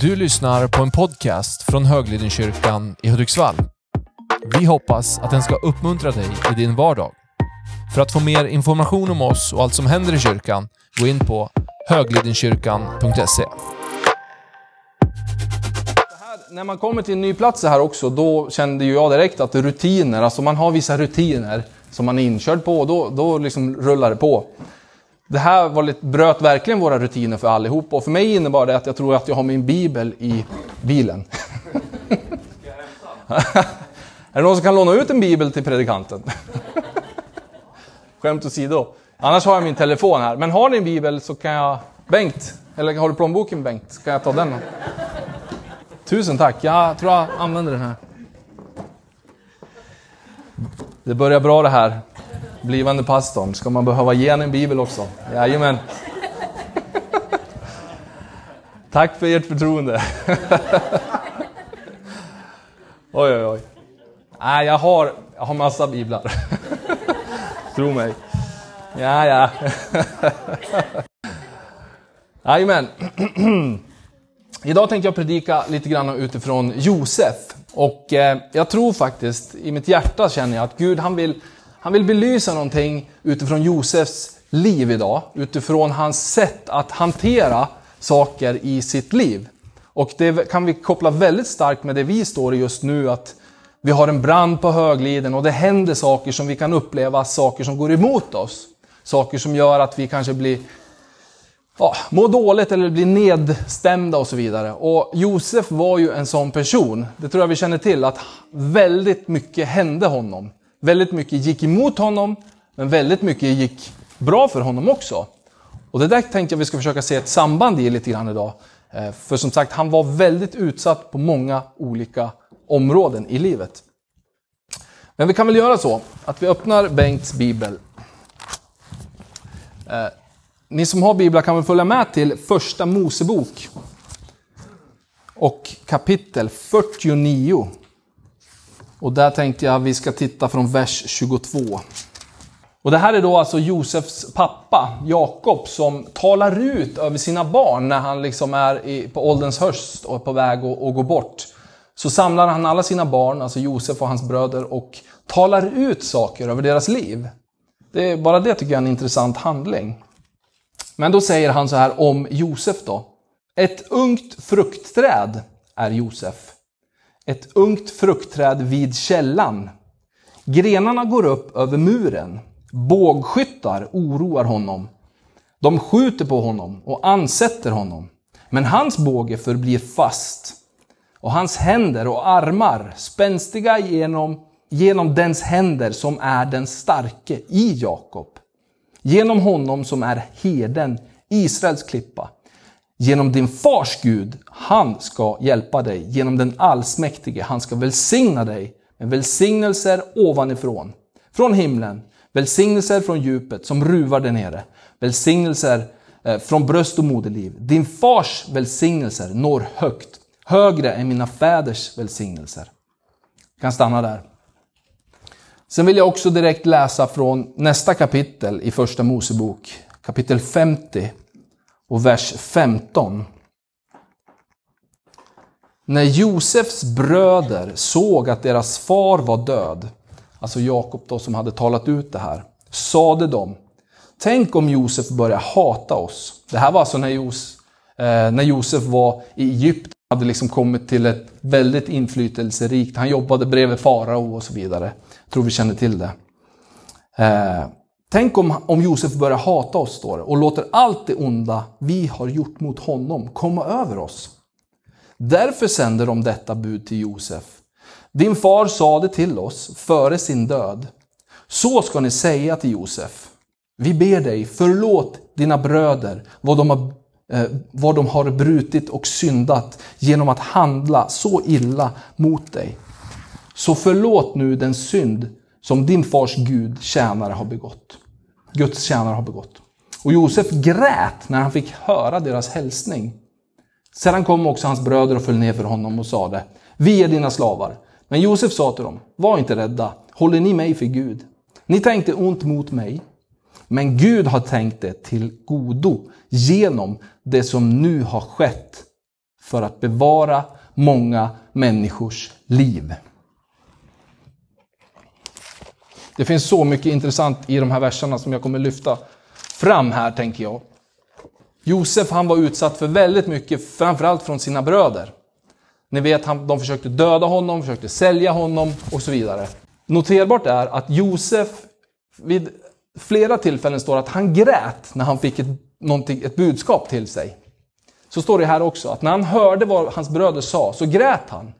Du lyssnar på en podcast från Höglidenkyrkan i Hudiksvall. Vi hoppas att den ska uppmuntra dig i din vardag. För att få mer information om oss och allt som händer i kyrkan, gå in på höglidenkyrkan.se. När man kommer till en ny plats så här också, då kände ju jag direkt att rutiner, alltså man har vissa rutiner som man är inkörd på och då, då liksom rullar det på. Det här var lite, bröt verkligen våra rutiner för allihop och för mig innebar det att jag tror att jag har min bibel i bilen. är det någon som kan låna ut en bibel till predikanten? Skämt åsido. Annars har jag min telefon här. Men har ni en bibel så kan jag... Bengt, eller har du plånboken Bengt? Kan jag ta den? Tusen tack. Jag tror jag använder den här. Det börjar bra det här. Blivande pastorn. Ska man behöva ge en bibel också? Jajamän. Tack för ert förtroende. oj, oj, oj. Nej, jag har, jag har massa biblar. Tro mig. Ja, ja. Jajamän. Idag tänkte jag predika lite grann utifrån Josef. Och eh, jag tror faktiskt, i mitt hjärta känner jag att Gud han vill, han vill belysa någonting utifrån Josefs liv idag. Utifrån hans sätt att hantera saker i sitt liv. Och det kan vi koppla väldigt starkt med det vi står i just nu. att vi har en brand på högliden och det händer saker som vi kan uppleva, saker som går emot oss. Saker som gör att vi kanske blir ja, mår dåligt eller blir nedstämda och så vidare. Och Josef var ju en sån person. Det tror jag vi känner till, att väldigt mycket hände honom. Väldigt mycket gick emot honom, men väldigt mycket gick bra för honom också. Och det där tänkte jag vi ska försöka se ett samband i lite grann idag. Eh, för som sagt, han var väldigt utsatt på många olika områden i livet. Men vi kan väl göra så att vi öppnar Bengts bibel. Eh, ni som har biblar kan väl följa med till första Mosebok. Och kapitel 49. Och där tänkte jag att vi ska titta från vers 22. Och det här är då alltså Josefs pappa, Jakob, som talar ut över sina barn när han liksom är på ålderns höst och är på väg att, att gå bort. Så samlar han alla sina barn, alltså Josef och hans bröder, och talar ut saker över deras liv. Det är, bara det tycker jag är en intressant handling. Men då säger han så här om Josef då. Ett ungt fruktträd är Josef. Ett ungt fruktträd vid källan. Grenarna går upp över muren. Bågskyttar oroar honom. De skjuter på honom och ansätter honom. Men hans båge förblir fast. Och hans händer och armar spänstiga genom, genom dens händer som är den starke i Jakob. Genom honom som är heden, Israels klippa. Genom din fars Gud, han ska hjälpa dig. Genom den allsmäktige, han ska välsigna dig med välsignelser ovanifrån. Från himlen, välsignelser från djupet som ruvar där nere. Välsignelser eh, från bröst och moderliv. Din fars välsignelser når högt, högre än mina fäders välsignelser. Jag kan stanna där. Sen vill jag också direkt läsa från nästa kapitel i Första Mosebok, kapitel 50 och vers 15. När Josefs bröder såg att deras far var död, alltså Jakob då som hade talat ut det här, sade de, tänk om Josef börjar hata oss. Det här var alltså när, Jos, eh, när Josef var i Egypten, hade liksom kommit till ett väldigt inflytelserikt, han jobbade bredvid farao och så vidare. Jag tror vi känner till det. Eh, tänk om, om Josef börjar hata oss, står det, och låter allt det onda vi har gjort mot honom komma över oss. Därför sänder de detta bud till Josef. Din far sade till oss före sin död. Så ska ni säga till Josef. Vi ber dig, förlåt dina bröder vad de har, eh, vad de har brutit och syndat genom att handla så illa mot dig. Så förlåt nu den synd som din fars Gud tjänare har begått. Guds tjänare har begått. Och Josef grät när han fick höra deras hälsning. Sedan kom också hans bröder och föll ner för honom och sade, vi är dina slavar. Men Josef sa till dem, var inte rädda, håller ni mig för Gud? Ni tänkte ont mot mig, men Gud har tänkt det till godo genom det som nu har skett för att bevara många människors liv. Det finns så mycket intressant i de här verserna som jag kommer lyfta fram här, tänker jag. Josef han var utsatt för väldigt mycket, framförallt från sina bröder. Ni vet, han, de försökte döda honom, försökte sälja honom och så vidare. Noterbart är att Josef vid flera tillfällen står att han grät när han fick ett, ett budskap till sig. Så står det här också, att när han hörde vad hans bröder sa så grät han.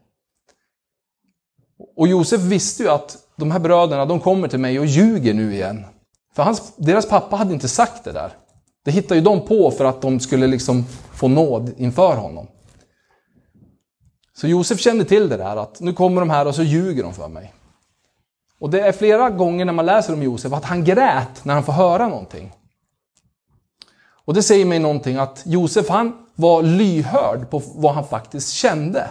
Och Josef visste ju att de här bröderna, de kommer till mig och ljuger nu igen. För hans, deras pappa hade inte sagt det där. Det hittade ju de på för att de skulle liksom få nåd inför honom. Så Josef kände till det där, att nu kommer de här och så ljuger de för mig. Och det är flera gånger när man läser om Josef att han grät när han får höra någonting. Och det säger mig någonting att Josef han var lyhörd på vad han faktiskt kände.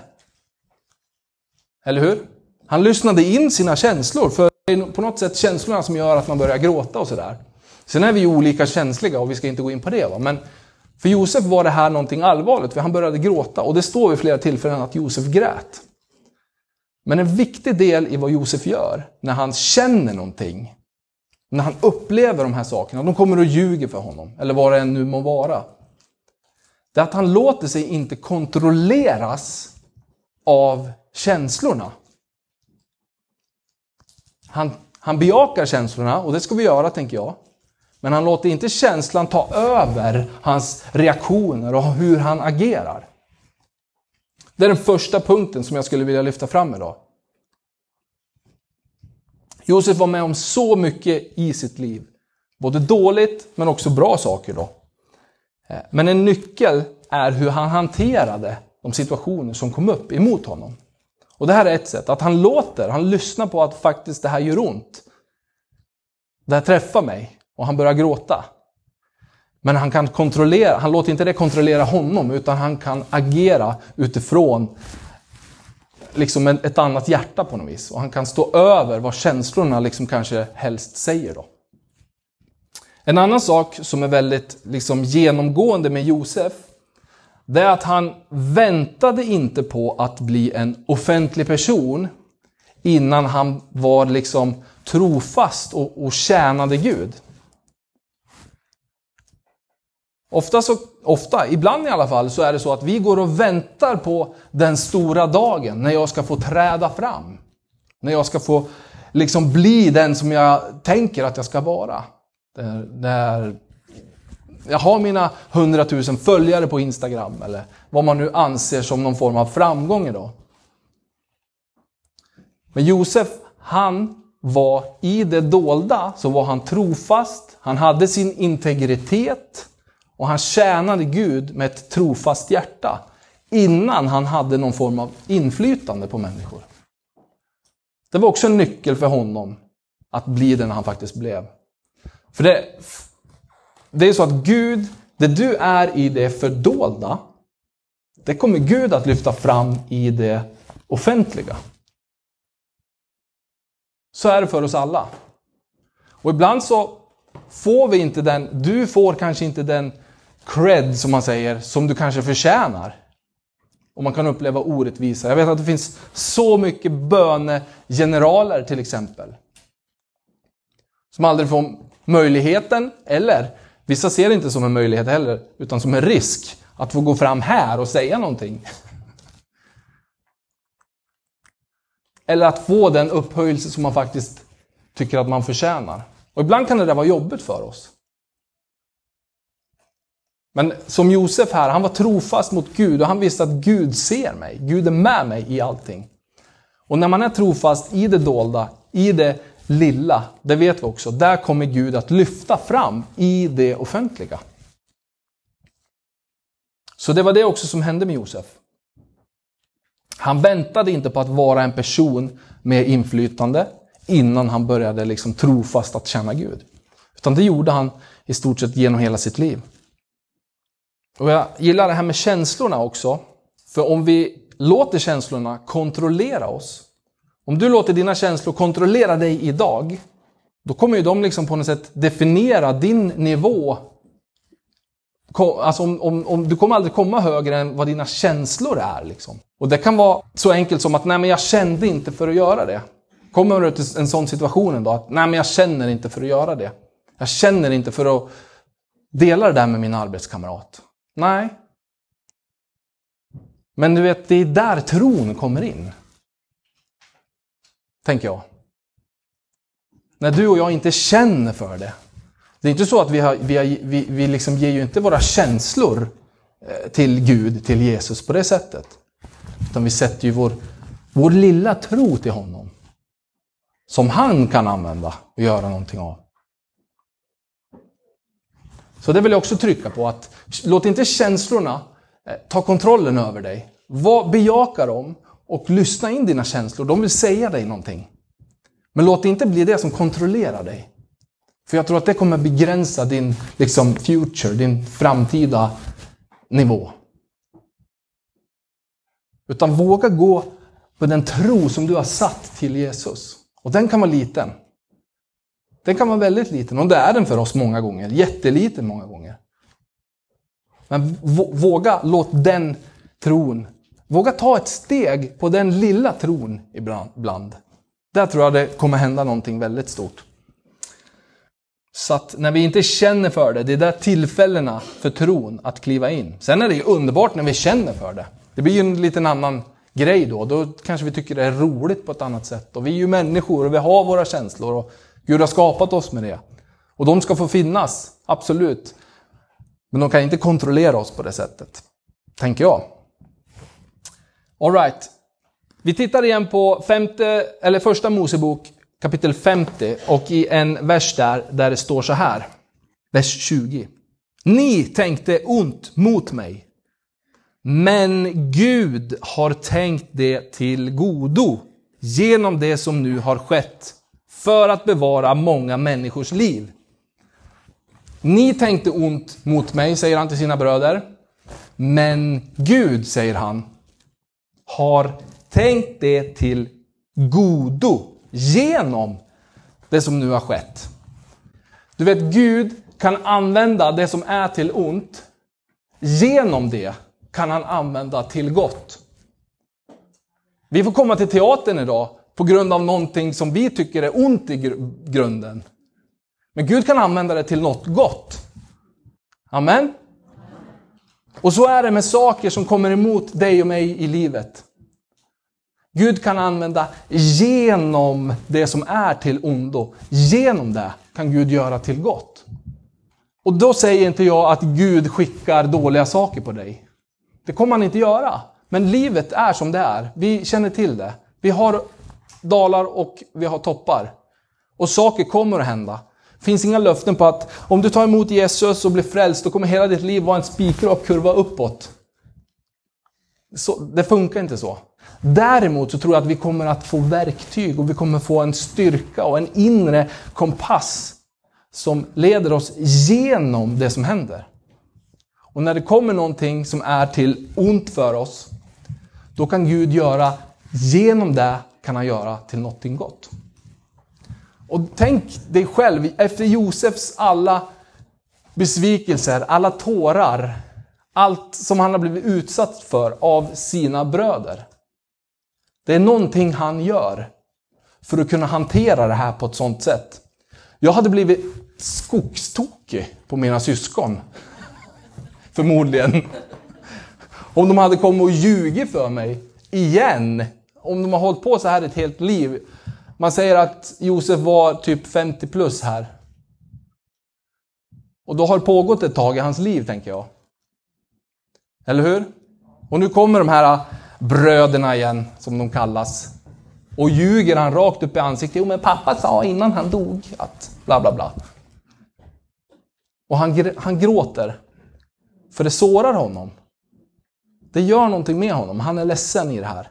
Eller hur? Han lyssnade in sina känslor, för det är på något sätt känslorna som gör att man börjar gråta och sådär. Sen är vi ju olika känsliga och vi ska inte gå in på det. Va? Men för Josef var det här någonting allvarligt, för han började gråta. Och det står vid flera tillfällen att Josef grät. Men en viktig del i vad Josef gör, när han känner någonting, när han upplever de här sakerna, de kommer och ljuger för honom, eller vad det än nu må vara. Det är att han låter sig inte kontrolleras av känslorna. Han, han bejakar känslorna, och det ska vi göra tänker jag. Men han låter inte känslan ta över hans reaktioner och hur han agerar. Det är den första punkten som jag skulle vilja lyfta fram idag. Josef var med om så mycket i sitt liv. Både dåligt men också bra saker. då. Eh, men en nyckel är hur han hanterade de situationer som kom upp emot honom. Och det här är ett sätt, att han låter, han lyssnar på att faktiskt det här gör ont. Det här träffar mig och han börjar gråta. Men han kan kontrollera, han låter inte det kontrollera honom utan han kan agera utifrån liksom ett annat hjärta på något vis. Och han kan stå över vad känslorna liksom kanske helst säger. Då. En annan sak som är väldigt liksom genomgående med Josef, det är att han väntade inte på att bli en offentlig person innan han var liksom trofast och, och tjänade Gud. Ofta, så, ofta, ibland i alla fall, så är det så att vi går och väntar på den stora dagen när jag ska få träda fram. När jag ska få liksom bli den som jag tänker att jag ska vara. Där, där jag har mina hundratusen följare på Instagram eller vad man nu anser som någon form av framgång idag. Men Josef, han var i det dolda så var han trofast, han hade sin integritet, och han tjänade Gud med ett trofast hjärta innan han hade någon form av inflytande på människor. Det var också en nyckel för honom att bli den han faktiskt blev. För det, det är så att Gud, det du är i det fördolda, det kommer Gud att lyfta fram i det offentliga. Så är det för oss alla. Och ibland så får vi inte den, du får kanske inte den cred, som man säger, som du kanske förtjänar. Och man kan uppleva orättvisa. Jag vet att det finns så mycket bönegeneraler till exempel. Som aldrig får möjligheten, eller vissa ser det inte som en möjlighet heller, utan som en risk att få gå fram här och säga någonting. Eller att få den upphöjelse som man faktiskt tycker att man förtjänar. Och ibland kan det där vara jobbigt för oss. Men som Josef här, han var trofast mot Gud och han visste att Gud ser mig. Gud är med mig i allting. Och när man är trofast i det dolda, i det lilla, det vet vi också, där kommer Gud att lyfta fram i det offentliga. Så det var det också som hände med Josef. Han väntade inte på att vara en person med inflytande innan han började liksom trofast att känna Gud. Utan det gjorde han i stort sett genom hela sitt liv. Och jag gillar det här med känslorna också. För om vi låter känslorna kontrollera oss. Om du låter dina känslor kontrollera dig idag, då kommer ju de liksom på något sätt definiera din nivå Alltså om, om, om, du kommer aldrig komma högre än vad dina känslor är. Liksom. Och det kan vara så enkelt som att, nej men jag kände inte för att göra det. Kommer du till en sån situation då, att nej men jag känner inte för att göra det. Jag känner inte för att dela det där med min arbetskamrat. Nej. Men du vet, det är där tron kommer in. Tänker jag. När du och jag inte känner för det. Det är inte så att vi, har, vi, har, vi, vi liksom ger ju inte våra känslor eh, till Gud, till Jesus på det sättet. Utan vi sätter ju vår, vår lilla tro till honom. Som han kan använda och göra någonting av. Så det vill jag också trycka på att låt inte känslorna eh, ta kontrollen över dig. Var, bejaka dem och lyssna in dina känslor. De vill säga dig någonting. Men låt det inte bli det som kontrollerar dig. För jag tror att det kommer begränsa din liksom, future, din framtida nivå. Utan våga gå på den tro som du har satt till Jesus. Och den kan vara liten. Den kan vara väldigt liten och det är den för oss många gånger. Jätteliten många gånger. Men våga låt den tron, våga ta ett steg på den lilla tron ibland. Där tror jag det kommer hända någonting väldigt stort. Så att när vi inte känner för det, det är där tillfällena för tron att kliva in. Sen är det ju underbart när vi känner för det. Det blir ju en liten annan grej då. Då kanske vi tycker det är roligt på ett annat sätt. Och vi är ju människor och vi har våra känslor. Och Gud har skapat oss med det. Och de ska få finnas, absolut. Men de kan inte kontrollera oss på det sättet. Tänker jag. Alright. Vi tittar igen på femte, eller första Mosebok kapitel 50 och i en vers där, där det står så här. Vers 20. Ni tänkte ont mot mig. Men Gud har tänkt det till godo genom det som nu har skett för att bevara många människors liv. Ni tänkte ont mot mig, säger han till sina bröder. Men Gud, säger han, har tänkt det till godo genom det som nu har skett. Du vet, Gud kan använda det som är till ont. Genom det kan han använda till gott. Vi får komma till teatern idag på grund av någonting som vi tycker är ont i grunden. Men Gud kan använda det till något gott. Amen. Och så är det med saker som kommer emot dig och mig i livet. Gud kan använda genom det som är till ondo. Genom det kan Gud göra till gott. Och då säger inte jag att Gud skickar dåliga saker på dig. Det kommer han inte göra. Men livet är som det är. Vi känner till det. Vi har dalar och vi har toppar. Och saker kommer att hända. Det finns inga löften på att om du tar emot Jesus och blir frälst, då kommer hela ditt liv vara en spikrak kurva uppåt. Så, det funkar inte så. Däremot så tror jag att vi kommer att få verktyg och vi kommer få en styrka och en inre kompass som leder oss genom det som händer. Och när det kommer någonting som är till ont för oss, då kan Gud göra, genom det kan han göra till någonting gott. Och tänk dig själv, efter Josefs alla besvikelser, alla tårar, allt som han har blivit utsatt för av sina bröder. Det är någonting han gör för att kunna hantera det här på ett sånt sätt. Jag hade blivit skogstokig på mina syskon. Förmodligen. Om de hade kommit och ljugit för mig igen. Om de har hållit på så här ett helt liv. Man säger att Josef var typ 50 plus här. Och då har det pågått ett tag i hans liv, tänker jag. Eller hur? Och nu kommer de här äh, bröderna igen, som de kallas. Och ljuger han rakt upp i ansiktet. Jo, men pappa sa innan han dog att bla bla bla. Och han, han gråter. För det sårar honom. Det gör någonting med honom. Han är ledsen i det här.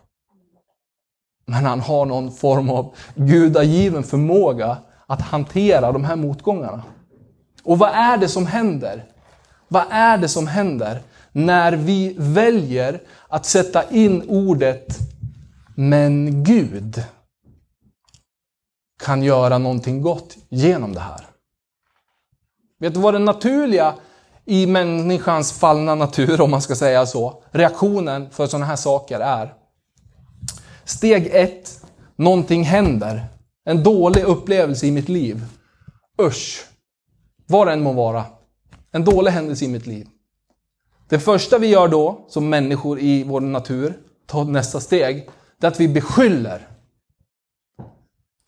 Men han har någon form av gudagiven förmåga att hantera de här motgångarna. Och vad är det som händer? Vad är det som händer när vi väljer att sätta in ordet men Gud kan göra någonting gott genom det här. Vet du vad den naturliga i människans fallna natur, om man ska säga så, reaktionen för sådana här saker är Steg ett, någonting händer. En dålig upplevelse i mitt liv. Usch! Vad det än må vara. En dålig händelse i mitt liv. Det första vi gör då, som människor i vår natur, tar nästa steg, det är att vi beskyller.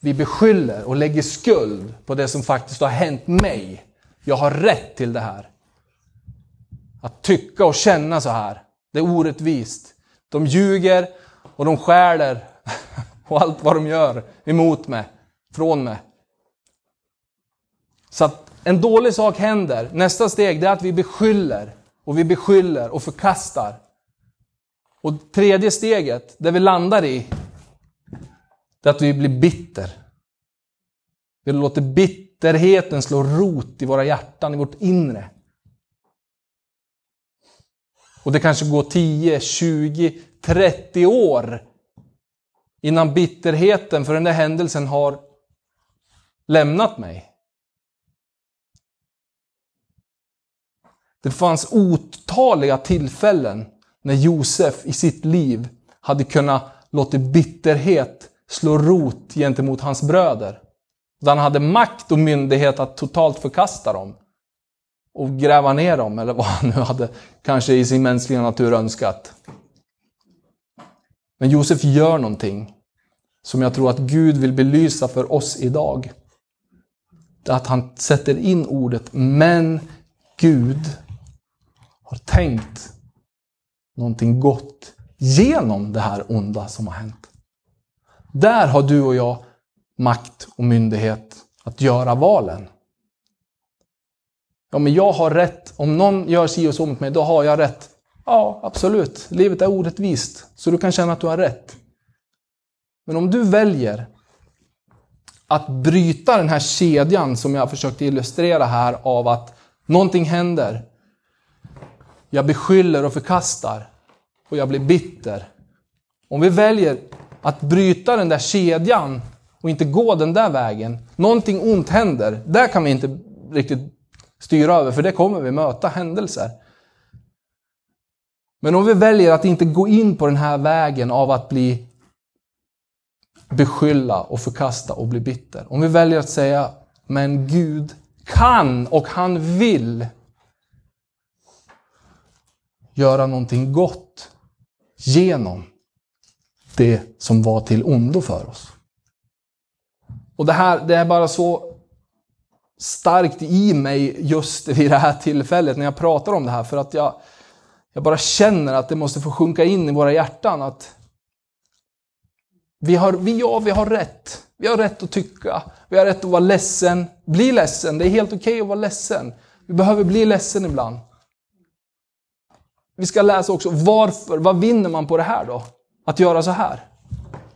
Vi beskyller och lägger skuld på det som faktiskt har hänt mig. Jag har rätt till det här. Att tycka och känna så här, det är orättvist. De ljuger och de skäller och allt vad de gör emot mig, från mig. Så att en dålig sak händer. Nästa steg är att vi beskyller och vi beskyller och förkastar. Och tredje steget, det vi landar i, det är att vi blir bitter. Vi låter bitterheten slå rot i våra hjärtan, i vårt inre. Och det kanske går 10, 20, 30 år innan bitterheten för den där händelsen har lämnat mig. Det fanns otaliga tillfällen när Josef i sitt liv hade kunnat låta bitterhet slå rot gentemot hans bröder. Där han hade makt och myndighet att totalt förkasta dem. Och gräva ner dem, eller vad han nu hade kanske i sin mänskliga natur önskat. Men Josef gör någonting som jag tror att Gud vill belysa för oss idag. Det är att han sätter in ordet men Gud har tänkt någonting gott genom det här onda som har hänt. Där har du och jag makt och myndighet att göra valen. Ja, men jag har rätt. Om någon gör si och så mot mig, då har jag rätt. Ja, absolut. Livet är orättvist, så du kan känna att du har rätt. Men om du väljer att bryta den här kedjan som jag försökte illustrera här av att någonting händer, jag beskyller och förkastar och jag blir bitter. Om vi väljer att bryta den där kedjan och inte gå den där vägen, någonting ont händer, där kan vi inte riktigt styra över, för det kommer vi möta händelser. Men om vi väljer att inte gå in på den här vägen av att bli beskylla och förkasta och bli bitter. Om vi väljer att säga, men Gud kan och han vill göra någonting gott genom det som var till ondo för oss. Och det här det är bara så starkt i mig just vid det här tillfället när jag pratar om det här. För att jag, jag bara känner att det måste få sjunka in i våra hjärtan att vi har, vi, ja, vi har rätt. Vi har rätt att tycka. Vi har rätt att vara ledsen. Bli ledsen. Det är helt okej okay att vara ledsen. Vi behöver bli ledsen ibland. Vi ska läsa också varför. Vad vinner man på det här då? Att göra så här?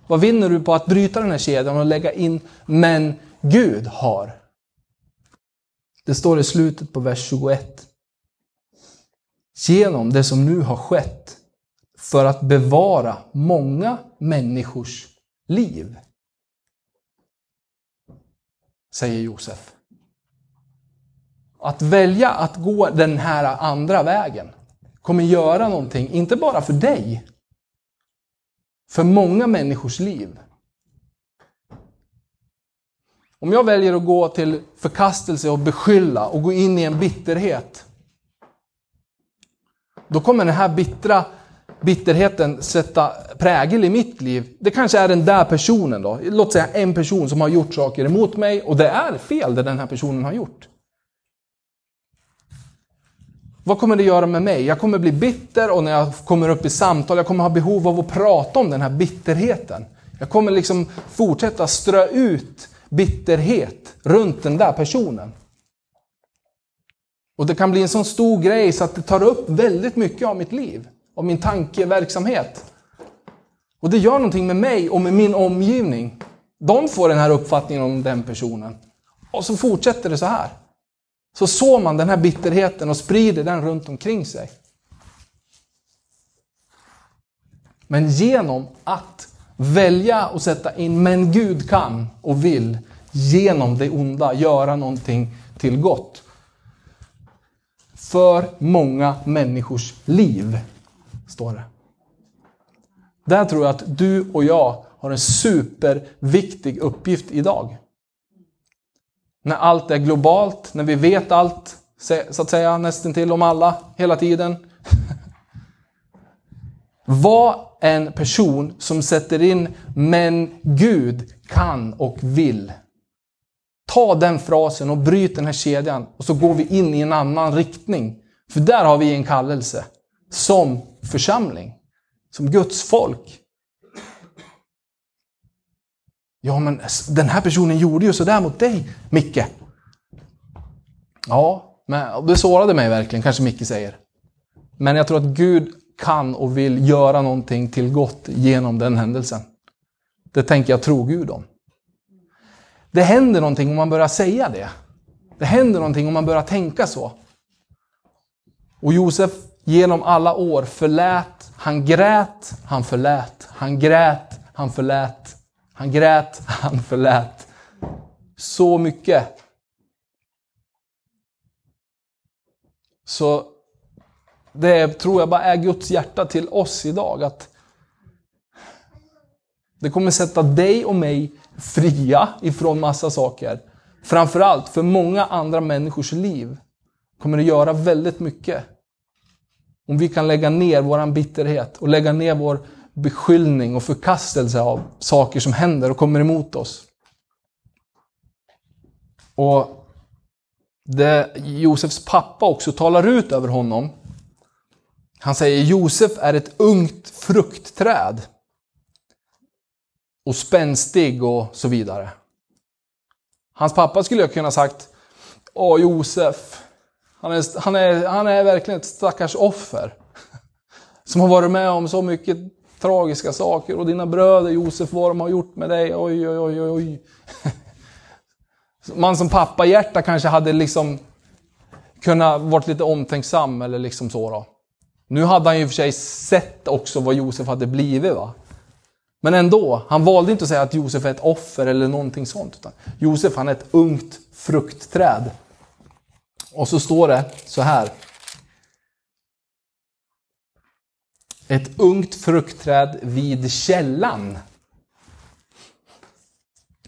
Vad vinner du på att bryta den här kedjan och lägga in men Gud har? Det står i slutet på vers 21. Genom det som nu har skett för att bevara många människors liv. Säger Josef. Att välja att gå den här andra vägen kommer göra någonting, inte bara för dig, för många människors liv. Om jag väljer att gå till förkastelse och beskylla och gå in i en bitterhet, då kommer den här bittra bitterheten sätta prägel i mitt liv. Det kanske är den där personen då. Låt säga en person som har gjort saker emot mig och det är fel det den här personen har gjort. Vad kommer det göra med mig? Jag kommer bli bitter och när jag kommer upp i samtal, jag kommer ha behov av att prata om den här bitterheten. Jag kommer liksom fortsätta strö ut bitterhet runt den där personen. Och det kan bli en sån stor grej så att det tar upp väldigt mycket av mitt liv av min tankeverksamhet. Och det gör någonting med mig och med min omgivning. De får den här uppfattningen om den personen. Och så fortsätter det så här. Så sår man den här bitterheten och sprider den runt omkring sig. Men genom att välja och sätta in, men Gud kan och vill genom det onda göra någonting till gott för många människors liv. Står det. Där tror jag att du och jag har en superviktig uppgift idag. När allt är globalt, när vi vet allt, så att säga, nästan till om alla, hela tiden. Var en person som sätter in men Gud kan och vill. Ta den frasen och bryt den här kedjan och så går vi in i en annan riktning. För där har vi en kallelse. Som församling. Som Guds folk. Ja, men den här personen gjorde ju sådär mot dig, Micke. Ja, men det sårade mig verkligen, kanske Micke säger. Men jag tror att Gud kan och vill göra någonting till gott genom den händelsen. Det tänker jag tro Gud om. Det händer någonting om man börjar säga det. Det händer någonting om man börjar tänka så. Och Josef genom alla år förlät, han grät, han förlät, han grät, han förlät, han grät, han förlät. Så mycket. Så det tror jag bara är Guds hjärta till oss idag. Att det kommer sätta dig och mig fria ifrån massa saker. Framförallt för många andra människors liv kommer det göra väldigt mycket. Om vi kan lägga ner vår bitterhet och lägga ner vår beskyllning och förkastelse av saker som händer och kommer emot oss. Och det Josefs pappa också talar ut över honom. Han säger Josef är ett ungt fruktträd. Och spänstig och så vidare. Hans pappa skulle jag kunna sagt Åh Josef, han är, han, är, han är verkligen ett stackars offer. Som har varit med om så mycket tragiska saker. Och dina bröder Josef, vad de har gjort med dig. Oj, oj, oj, oj. Man som pappa-hjärta kanske hade liksom kunnat varit lite omtänksam eller liksom så då. Nu hade han ju för sig sett också vad Josef hade blivit. va. Men ändå, han valde inte att säga att Josef är ett offer eller någonting sånt. Utan Josef han är ett ungt fruktträd. Och så står det så här. Ett ungt fruktträd vid källan.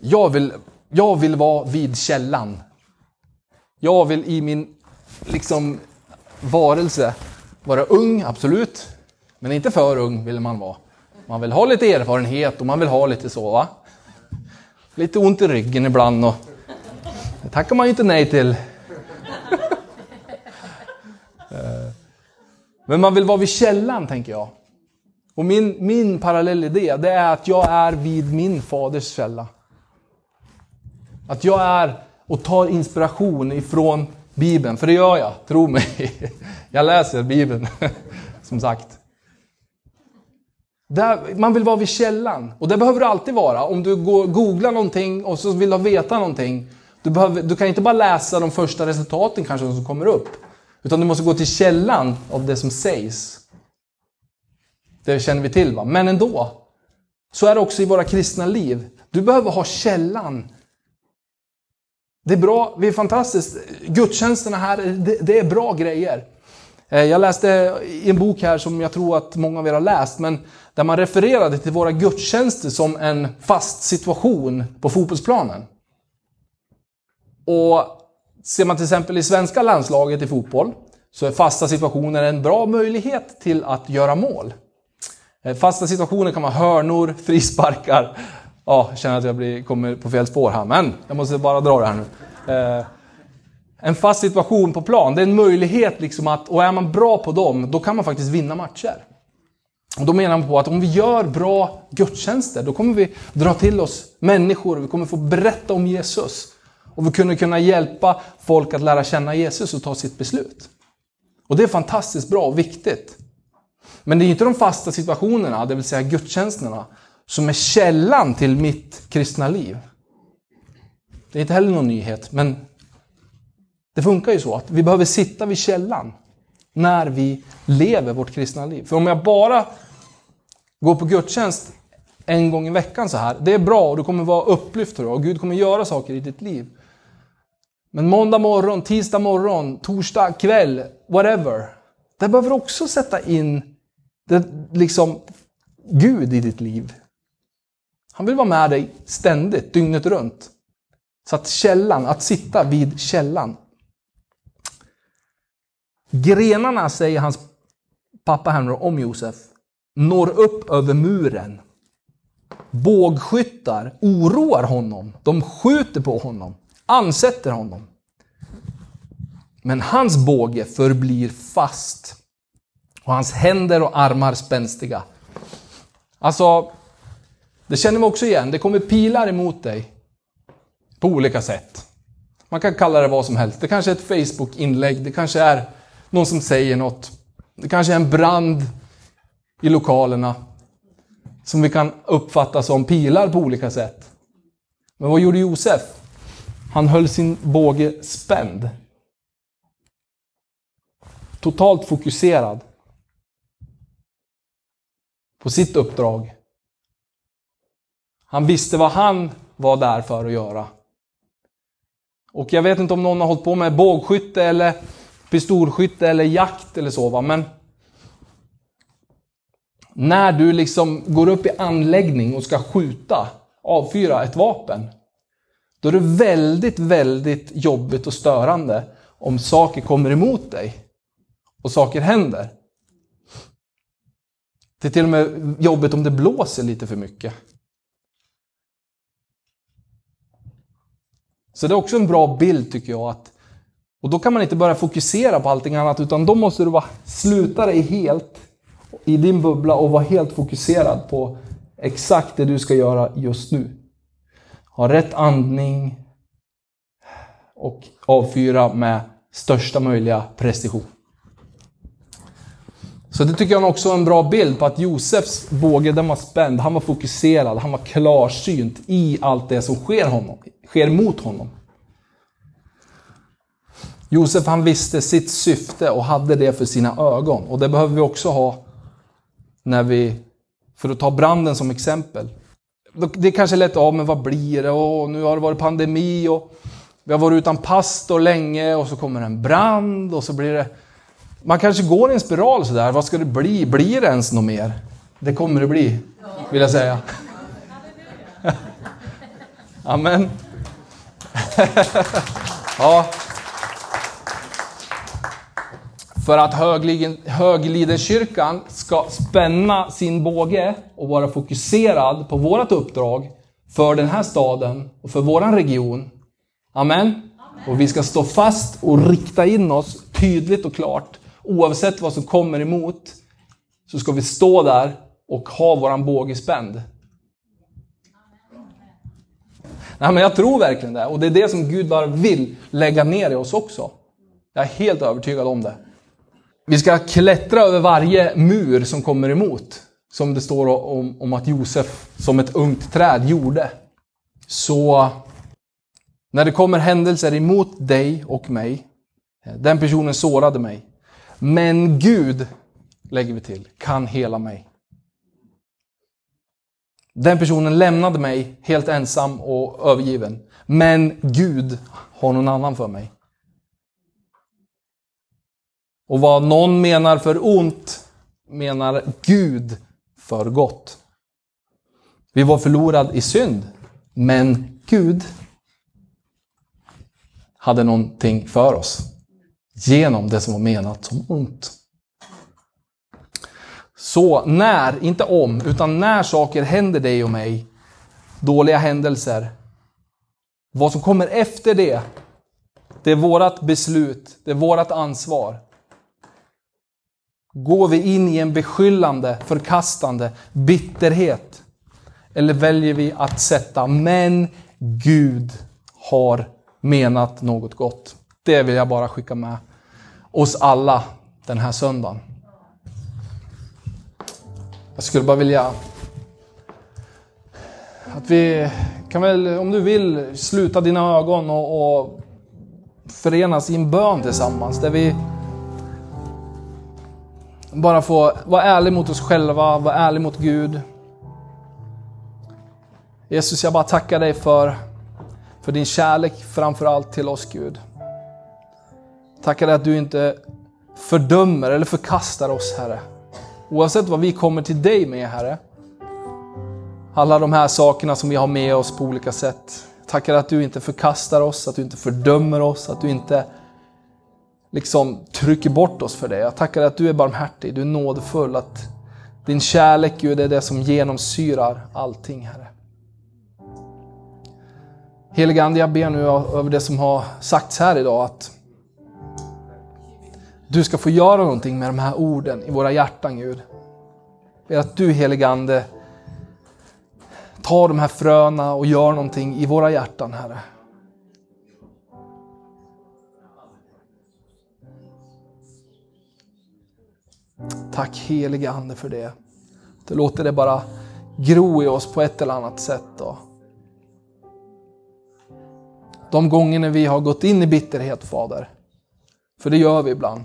Jag vill, jag vill vara vid källan. Jag vill i min liksom, varelse vara ung, absolut. Men inte för ung vill man vara. Man vill ha lite erfarenhet och man vill ha lite så. Va? Lite ont i ryggen ibland och det tackar man ju inte nej till. Eh, men man vill vara vid källan, tänker jag. Och min, min parallell idé, det är att jag är vid min faders källa. Att jag är och tar inspiration ifrån Bibeln, för det gör jag, tro mig. Jag läser Bibeln, som sagt. Där, man vill vara vid källan. Och det behöver du alltid vara. Om du går, googlar någonting och så vill du veta någonting. Du, behöver, du kan inte bara läsa de första resultaten kanske som kommer upp. Utan du måste gå till källan av det som sägs. Det känner vi till va? Men ändå. Så är det också i våra kristna liv. Du behöver ha källan. Det är bra, vi är fantastiskt. Gudstjänsterna här, det, det är bra grejer. Eh, jag läste i en bok här som jag tror att många av er har läst, men där man refererade till våra gudstjänster som en fast situation på fotbollsplanen. Och ser man till exempel i svenska landslaget i fotboll, så är fasta situationer en bra möjlighet till att göra mål. Eh, fasta situationer kan vara hörnor, frisparkar. Ja, jag känner att jag blir, kommer på fel spår här, men jag måste bara dra det här nu. Eh, en fast situation på plan, det är en möjlighet liksom att, och är man bra på dem, då kan man faktiskt vinna matcher. Och då menar han på att om vi gör bra gudstjänster, då kommer vi dra till oss människor, vi kommer få berätta om Jesus. Och vi kommer kunna hjälpa folk att lära känna Jesus och ta sitt beslut. Och det är fantastiskt bra och viktigt. Men det är inte de fasta situationerna, det vill säga gudstjänsterna, som är källan till mitt kristna liv. Det är inte heller någon nyhet, men det funkar ju så att vi behöver sitta vid källan när vi lever vårt kristna liv. För om jag bara Gå på gudstjänst en gång i veckan så här, det är bra och du kommer vara upplyft och Gud kommer göra saker i ditt liv. Men måndag morgon, tisdag morgon, torsdag kväll, whatever. Där behöver du också sätta in det, liksom, Gud i ditt liv. Han vill vara med dig ständigt, dygnet runt. Så att källan, att sitta vid källan. Grenarna, säger hans pappa här om Josef, når upp över muren. Bågskyttar oroar honom. De skjuter på honom, ansätter honom. Men hans båge förblir fast. Och hans händer och armar spänstiga. Alltså, det känner vi också igen. Det kommer pilar emot dig. På olika sätt. Man kan kalla det vad som helst. Det kanske är ett Facebook-inlägg. Det kanske är någon som säger något. Det kanske är en brand i lokalerna. Som vi kan uppfatta som pilar på olika sätt. Men vad gjorde Josef? Han höll sin båge spänd. Totalt fokuserad. På sitt uppdrag. Han visste vad han var där för att göra. Och jag vet inte om någon har hållit på med bågskytte eller pistolskytte eller jakt eller så va, men när du liksom går upp i anläggning och ska skjuta, avfyra ett vapen, då är det väldigt, väldigt jobbigt och störande om saker kommer emot dig och saker händer. Det är till och med jobbigt om det blåser lite för mycket. Så det är också en bra bild tycker jag. Att, och då kan man inte bara fokusera på allting annat utan då måste du bara sluta dig helt i din bubbla och vara helt fokuserad på exakt det du ska göra just nu. Ha rätt andning och avfyra med största möjliga precision. Så det tycker jag också är en bra bild på att Josefs båge den var spänd, han var fokuserad, han var klarsynt i allt det som sker, honom, sker mot honom. Josef han visste sitt syfte och hade det för sina ögon. Och det behöver vi också ha när vi, för att ta branden som exempel. Det är kanske lätt, ja men vad blir det? Och nu har det varit pandemi och vi har varit utan pastor länge och så kommer en brand och så blir det... Man kanske går i en spiral sådär, vad ska det bli? Blir det ens något mer? Det kommer det bli, vill jag säga. Amen. ja. För att Höglidenkyrkan ska spänna sin båge och vara fokuserad på vårt uppdrag för den här staden och för vår region. Amen. Amen. Och vi ska stå fast och rikta in oss tydligt och klart. Oavsett vad som kommer emot så ska vi stå där och ha våran båge spänd. Nej, men jag tror verkligen det. Och det är det som Gud bara vill lägga ner i oss också. Jag är helt övertygad om det. Vi ska klättra över varje mur som kommer emot. Som det står om, om att Josef som ett ungt träd gjorde. Så när det kommer händelser emot dig och mig, eh, den personen sårade mig. Men Gud, lägger vi till, kan hela mig. Den personen lämnade mig helt ensam och övergiven. Men Gud har någon annan för mig. Och vad någon menar för ont menar Gud för gott. Vi var förlorade i synd, men Gud hade någonting för oss genom det som var menat som ont. Så när, inte om, utan när saker händer dig och mig, dåliga händelser, vad som kommer efter det, det är vårt beslut, det är vårt ansvar. Går vi in i en beskyllande, förkastande bitterhet? Eller väljer vi att sätta, men Gud har menat något gott. Det vill jag bara skicka med oss alla den här söndagen. Jag skulle bara vilja att vi kan väl, om du vill, sluta dina ögon och, och förenas i en bön tillsammans. Där vi bara få vara ärlig mot oss själva, vara ärlig mot Gud. Jesus, jag bara tackar dig för, För din kärlek framför allt till oss Gud. Tackar dig att du inte fördömer eller förkastar oss Herre. Oavsett vad vi kommer till dig med Herre. Alla de här sakerna som vi har med oss på olika sätt. Tackar att du inte förkastar oss, att du inte fördömer oss, att du inte liksom trycker bort oss för det. Jag tackar dig att du är barmhärtig, du är nådfull. att din kärlek Gud är det som genomsyrar allting Herre. Helige Ande, jag ber nu över det som har sagts här idag, att du ska få göra någonting med de här orden i våra hjärtan Gud. Jag ber att du helige Ande tar de här fröna och gör någonting i våra hjärtan Herre. Tack helige Ande för det. Du låter det bara gro i oss på ett eller annat sätt. Då. De gånger vi har gått in i bitterhet Fader, för det gör vi ibland.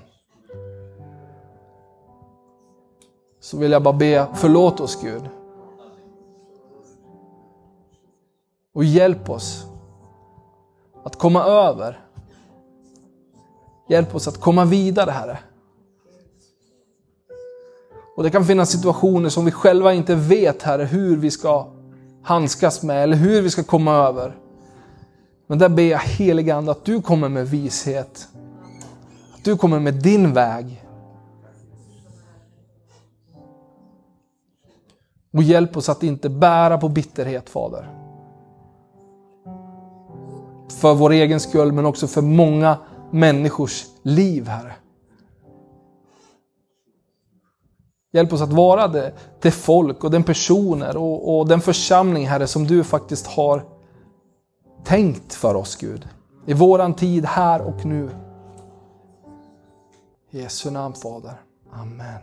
Så vill jag bara be, förlåt oss Gud. Och hjälp oss att komma över. Hjälp oss att komma vidare Herre. Och det kan finnas situationer som vi själva inte vet Herre hur vi ska handskas med eller hur vi ska komma över. Men där ber jag helige Ande att du kommer med vishet. Att du kommer med din väg. Och hjälp oss att inte bära på bitterhet Fader. För vår egen skull men också för många människors liv Herre. Hjälp oss att vara det, det folk och den personer och, och den församling Herre som du faktiskt har tänkt för oss Gud. I våran tid här och nu. I Jesu namn Fader. Amen.